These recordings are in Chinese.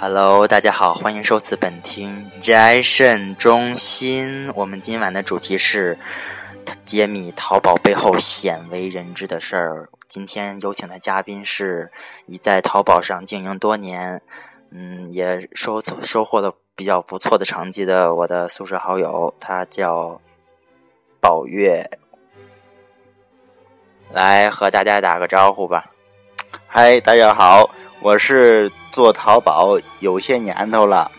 Hello，大家好，欢迎收听本厅斋肾中心。我们今晚的主题是揭秘淘宝背后鲜为人知的事儿。今天有请的嘉宾是已在淘宝上经营多年，嗯，也收收获了比较不错的成绩的我的宿舍好友，他叫宝月，来和大家打个招呼吧。嗨，大家好。我是做淘宝有些年头了，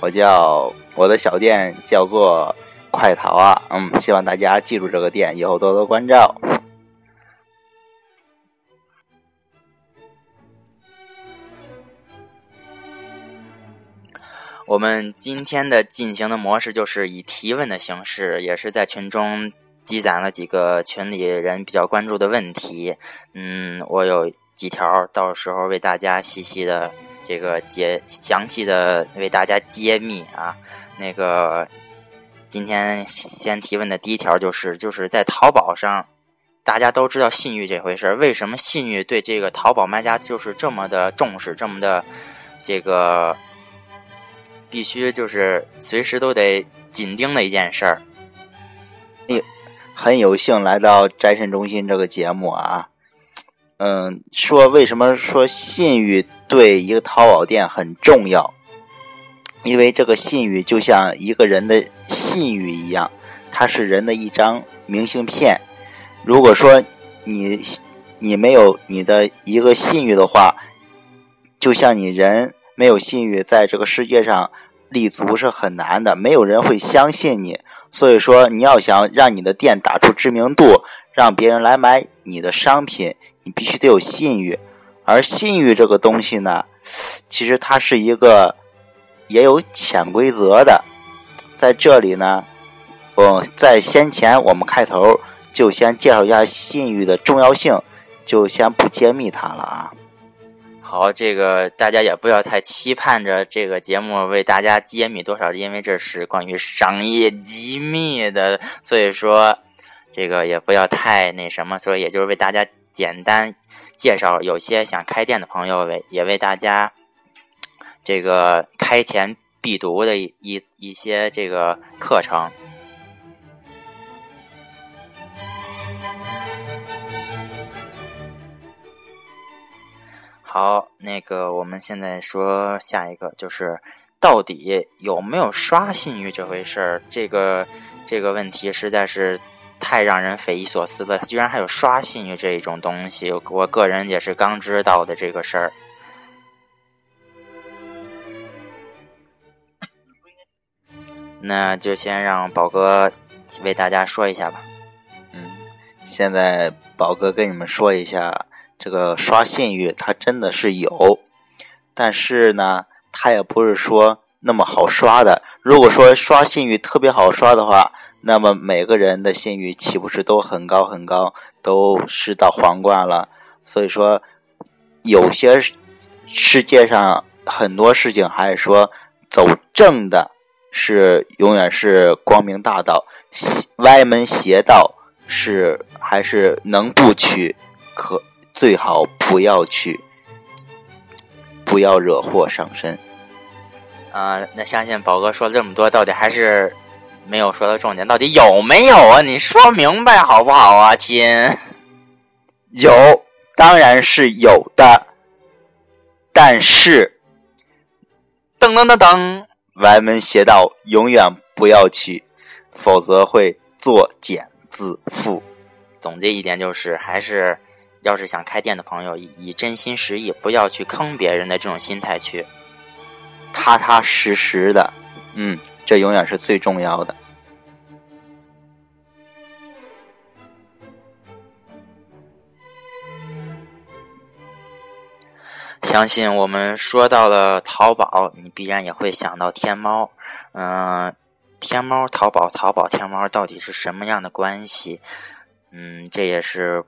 我叫我的小店叫做快淘啊，嗯，希望大家记住这个店，以后多多关照。我们今天的进行的模式就是以提问的形式，也是在群中积攒了几个群里人比较关注的问题。嗯，我有。几条，到时候为大家细细的这个解详细的为大家揭秘啊。那个今天先提问的第一条就是，就是在淘宝上，大家都知道信誉这回事，为什么信誉对这个淘宝卖家就是这么的重视，这么的这个必须就是随时都得紧盯的一件事儿。很有幸来到摘肾中心这个节目啊。嗯，说为什么说信誉对一个淘宝店很重要？因为这个信誉就像一个人的信誉一样，它是人的一张明信片。如果说你你没有你的一个信誉的话，就像你人没有信誉，在这个世界上立足是很难的，没有人会相信你。所以说，你要想让你的店打出知名度，让别人来买你的商品。你必须得有信誉，而信誉这个东西呢，其实它是一个也有潜规则的。在这里呢，我在先前我们开头就先介绍一下信誉的重要性，就先不揭秘它了啊。好，这个大家也不要太期盼着这个节目为大家揭秘多少，因为这是关于商业机密的，所以说这个也不要太那什么，所以也就是为大家。简单介绍，有些想开店的朋友为也为大家这个开前必读的一一一些这个课程。好，那个我们现在说下一个，就是到底有没有刷信誉这回事儿？这个这个问题实在是。太让人匪夷所思了，居然还有刷信誉这一种东西，我个人也是刚知道的这个事儿。那就先让宝哥为大家说一下吧。嗯，现在宝哥跟你们说一下，这个刷信誉它真的是有，但是呢，它也不是说那么好刷的。如果说刷信誉特别好刷的话，那么每个人的信誉岂不是都很高很高，都是到皇冠了？所以说，有些世界上很多事情还是说走正的是永远是光明大道，歪门邪道是还是能不去，可最好不要去，不要惹祸上身。啊，那相信宝哥说了这么多，到底还是。没有说到重点，到底有没有啊？你说明白好不好啊，亲？有，当然是有的，但是，噔噔噔噔，歪门邪道永远不要去，否则会作茧自缚。总结一点就是，还是要是想开店的朋友，以以真心实意，不要去坑别人的这种心态去，踏踏实实的，嗯。这永远是最重要的。相信我们说到了淘宝，你必然也会想到天猫。嗯，天猫、淘宝、淘宝、天猫到底是什么样的关系？嗯，这也是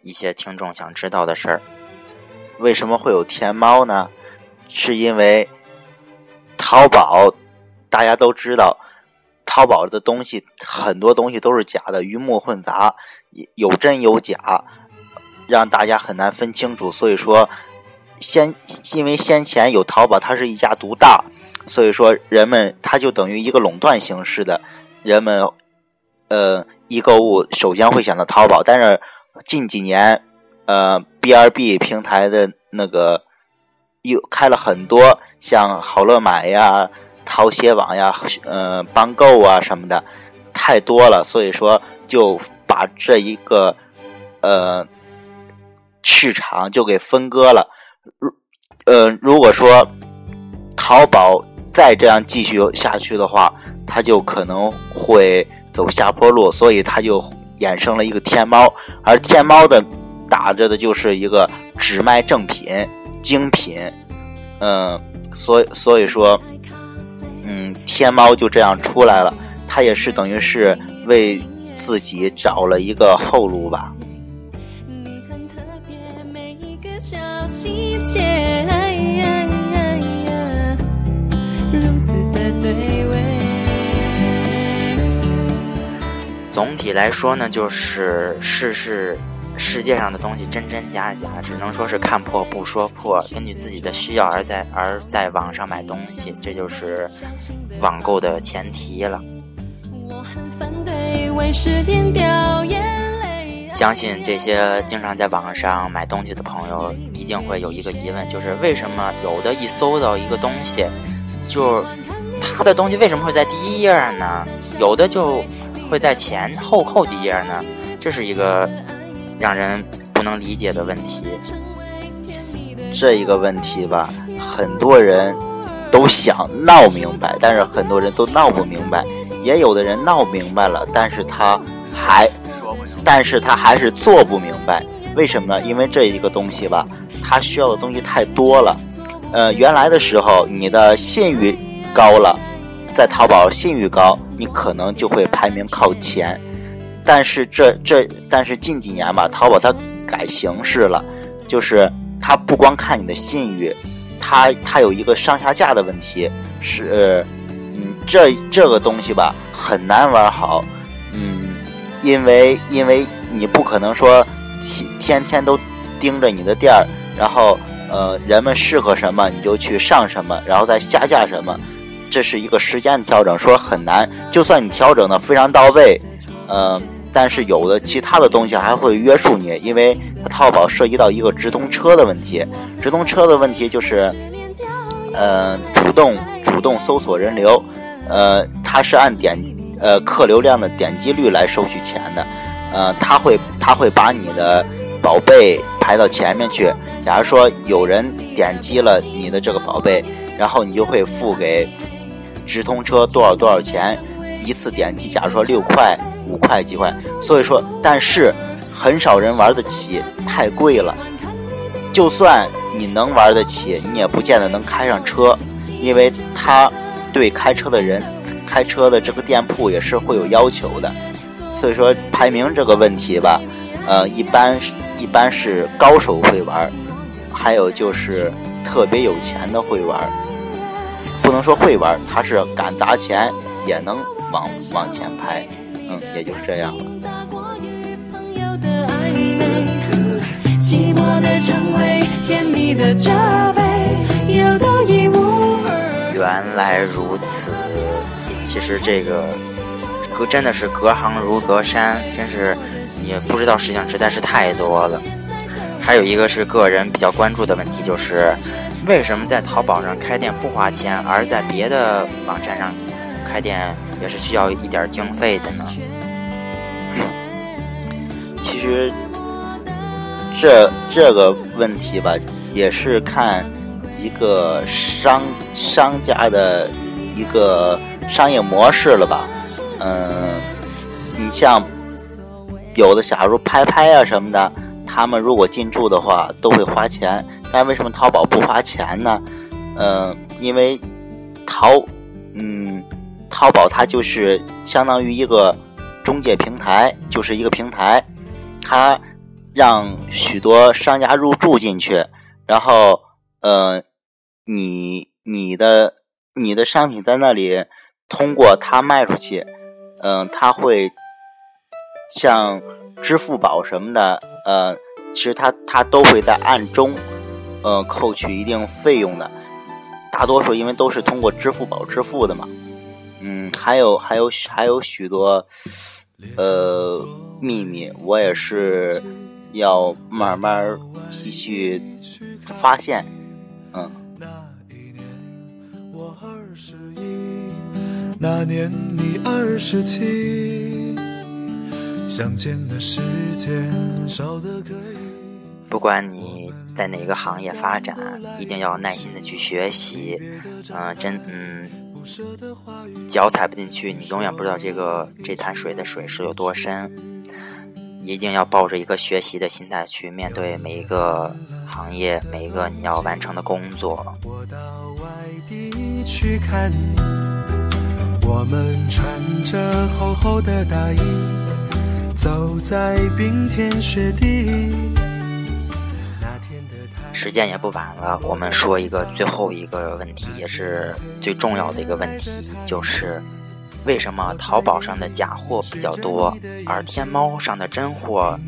一些听众想知道的事儿。为什么会有天猫呢？是因为淘宝。大家都知道，淘宝的东西很多东西都是假的，鱼目混杂，有真有假，让大家很难分清楚。所以说，先因为先前有淘宝，它是一家独大，所以说人们它就等于一个垄断形式的，人们呃一购物首先会想到淘宝，但是近几年呃 B 二 B 平台的那个又开了很多像好乐买呀、淘鞋网呀、呃帮购啊什么的太多了，所以说就把这一个呃市场就给分割了。如呃，如果说淘宝再这样继续下去的话，它就可能会走下坡路，所以它就衍生了一个天猫，而天猫的打着的就是一个只卖正品、精品，嗯，所以所以说，嗯，天猫就这样出来了，它也是等于是为自己找了一个后路吧。总体来说呢，就是世事世界上的东西真真假假，只能说是看破不说破，根据自己的需要而在而在网上买东西，这就是网购的前提了。相信这些经常在网上买东西的朋友一定会有一个疑问，就是为什么有的一搜到一个东西，就是他的东西为什么会在第一页呢？有的就。会在前后后几页呢？这是一个让人不能理解的问题。这一个问题吧，很多人都想闹明白，但是很多人都闹不明白。也有的人闹明白了，但是他还，但是他还是做不明白。为什么呢？因为这一个东西吧，它需要的东西太多了。呃，原来的时候，你的信誉高了。在淘宝信誉高，你可能就会排名靠前。但是这这，但是近几年吧，淘宝它改形式了，就是它不光看你的信誉，它它有一个上下架的问题，是嗯，这这个东西吧很难玩好，嗯，因为因为你不可能说天天天都盯着你的店儿，然后呃人们适合什么你就去上什么，然后再下架什么。这是一个时间的调整，说很难。就算你调整的非常到位，嗯，但是有的其他的东西还会约束你，因为淘宝涉及到一个直通车的问题。直通车的问题就是，呃，主动主动搜索人流，呃，它是按点呃客流量的点击率来收取钱的，呃，它会它会把你的宝贝排到前面去。假如说有人点击了你的这个宝贝，然后你就会付给。直通车多少多少钱？一次点击，假如说六块、五块、几块，所以说，但是很少人玩得起，太贵了。就算你能玩得起，你也不见得能开上车，因为他对开车的人、开车的这个店铺也是会有要求的。所以说，排名这个问题吧，呃，一般一般是高手会玩，还有就是特别有钱的会玩。不能说会玩，他是敢砸钱也能往往前排，嗯，也就是这样了。原来如此，其实这个隔真的是隔行如隔山，真是也不知道事情实在是太多了。还有一个是个人比较关注的问题，就是。为什么在淘宝上开店不花钱，而在别的网站上开店也是需要一点经费的呢？其实这这个问题吧，也是看一个商商家的一个商业模式了吧。嗯，你像有的假如拍拍啊什么的，他们如果进驻的话，都会花钱。但为什么淘宝不花钱呢？嗯，因为淘，淘宝它就是相当于一个中介平台，就是一个平台，它让许多商家入驻进去，然后，呃，你你的你的商品在那里通过它卖出去，嗯，它会像支付宝什么的，呃，其实它它都会在暗中。呃扣取一定费用的，大多数因为都是通过支付宝支付的嘛。嗯，还有还有还有许多呃秘密，我也是要慢慢继续发现。嗯。那年你二十七，相见的时间少得可以。不管你在哪个行业发展，一定要耐心的去学习。嗯，真嗯，脚踩不进去，你永远不知道这个这潭水的水是有多深。一定要抱着一个学习的心态去面对每一个行业，每一个你要完成的工作。我到外地去看你我们穿着厚厚的大衣，走在冰天雪地。时间也不晚了，我们说一个最后一个问题，也是最重要的一个问题，就是为什么淘宝上的假货比较多，而天猫上的真货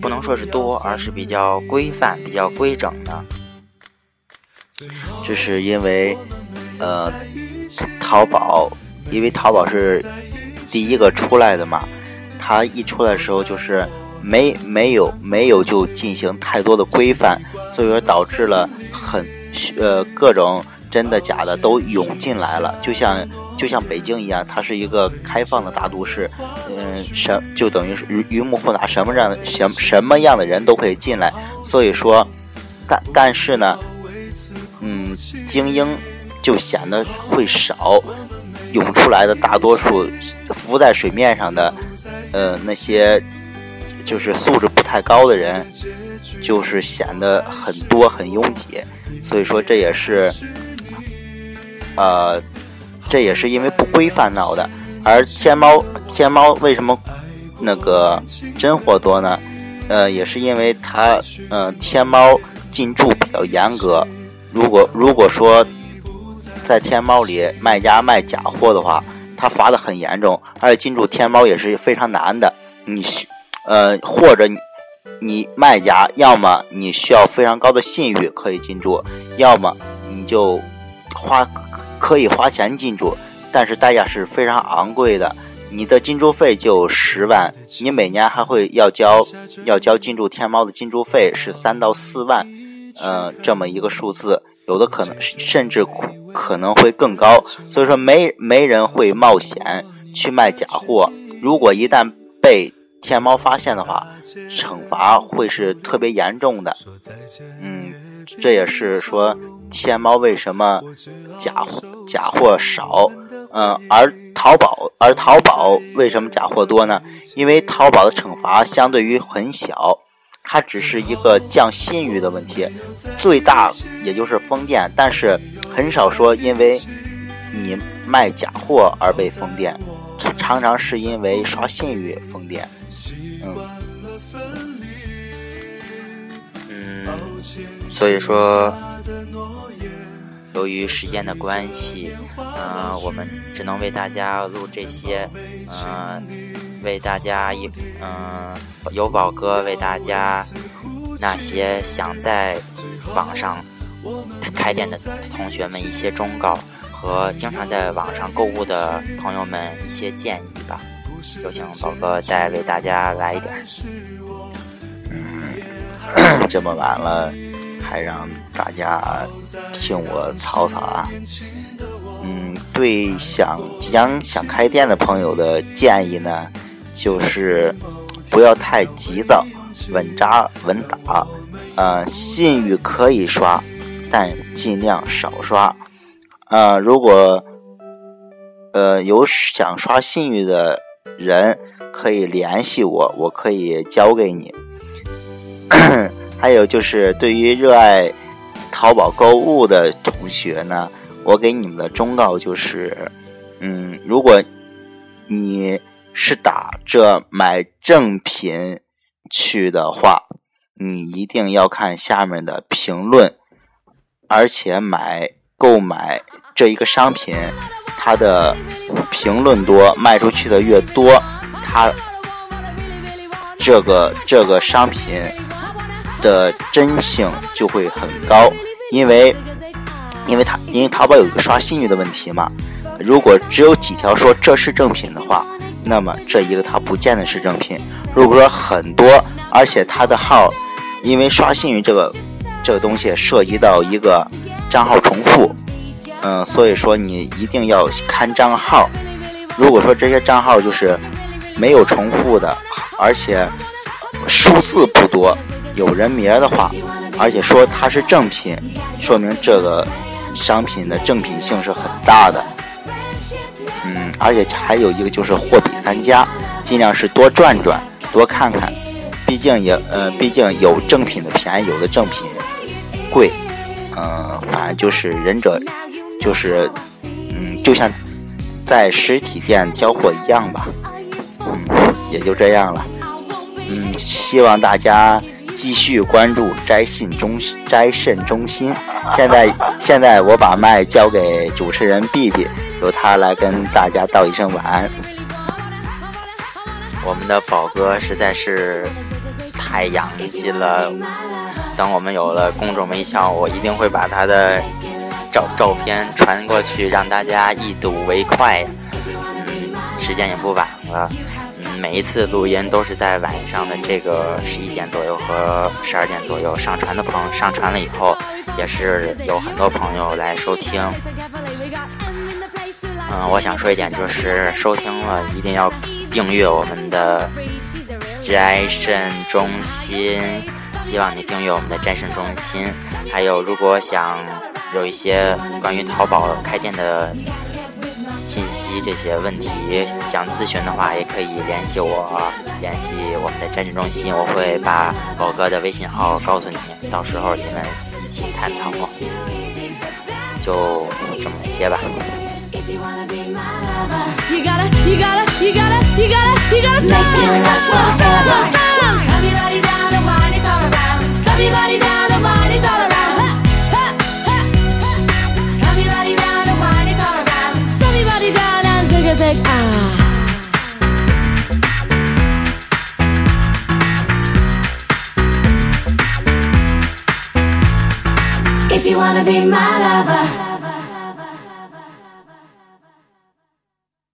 不能说是多，而是比较规范、比较规整呢？这是因为，呃，淘宝。因为淘宝是第一个出来的嘛，它一出来的时候就是没没有没有就进行太多的规范，所以说导致了很呃各种真的假的都涌进来了，就像就像北京一样，它是一个开放的大都市，嗯，什就等于是鱼鱼目混杂，什么样的什什么样的人都可以进来，所以说，但但是呢，嗯，精英就显得会少。涌出来的大多数浮在水面上的，呃，那些就是素质不太高的人，就是显得很多很拥挤，所以说这也是，呃，这也是因为不规范闹的。而天猫天猫为什么那个真货多呢？呃，也是因为它，嗯，天猫进驻比较严格。如果如果说。在天猫里，卖家卖假货的话，他罚的很严重，而且进驻天猫也是非常难的。你，呃，或者你你，卖家要么你需要非常高的信誉可以进驻，要么你就花可以花钱进驻，但是代价是非常昂贵的。你的进驻费就十万，你每年还会要交要交进驻天猫的进驻费是三到四万，呃，这么一个数字。有的可能甚至可能会更高，所以说没没人会冒险去卖假货。如果一旦被天猫发现的话，惩罚会是特别严重的。嗯，这也是说天猫为什么假货假货少，嗯，而淘宝而淘宝为什么假货多呢？因为淘宝的惩罚相对于很小。它只是一个降信誉的问题，最大也就是封店，但是很少说因为你卖假货而被封店，常常是因为刷信誉封店。嗯，嗯，所以说，由于时间的关系，嗯，我们只能为大家录这些，嗯。为大家一嗯，有宝哥为大家那些想在网上开店的同学们一些忠告和经常在网上购物的朋友们一些建议吧。有请宝哥再为大家来一点。嗯，这么晚了还让大家听我嘈嘈啊。嗯，对想即将想开店的朋友的建议呢？就是不要太急躁，稳扎稳打。呃，信誉可以刷，但尽量少刷。呃，如果呃有想刷信誉的人，可以联系我，我可以教给你。还有就是，对于热爱淘宝购物的同学呢，我给你们的忠告就是：嗯，如果你。是打着买正品去的话，你一定要看下面的评论，而且买购买这一个商品，它的评论多，卖出去的越多，它这个这个商品的真性就会很高，因为，因为它因为淘宝有一个刷信誉的问题嘛。如果只有几条说这是正品的话，那么这一个它不见得是正品。如果说很多，而且它的号，因为刷信誉这个这个东西涉及到一个账号重复，嗯，所以说你一定要看账号。如果说这些账号就是没有重复的，而且数字不多，有人名的话，而且说它是正品，说明这个商品的正品性是很大的。嗯，而且还有一个就是货比三家，尽量是多转转，多看看，毕竟也呃，毕竟有正品的便宜，有的正品贵，嗯，反正就是仁者，就是嗯，就像在实体店挑货一样吧，嗯，也就这样了，嗯，希望大家继续关注摘信中摘肾中心。现在现在我把麦交给主持人 B B。由他来跟大家道一声晚安。我们的宝哥实在是太洋气了。等我们有了公众微信，我一定会把他的照照片传过去，让大家一睹为快。嗯，时间也不晚了。嗯，每一次录音都是在晚上的这个十一点左右和十二点左右上传的朋友上传了以后，也是有很多朋友来收听。嗯，我想说一点，就是收听了一定要订阅我们的斋肾中心，希望你订阅我们的斋肾中心。还有，如果想有一些关于淘宝开店的信息这些问题想咨询的话，也可以联系我，联系我们的兼职中心，我会把宝哥的微信号告诉你，到时候你们一起探讨。就这么些吧。Ah. If you wanna be my lover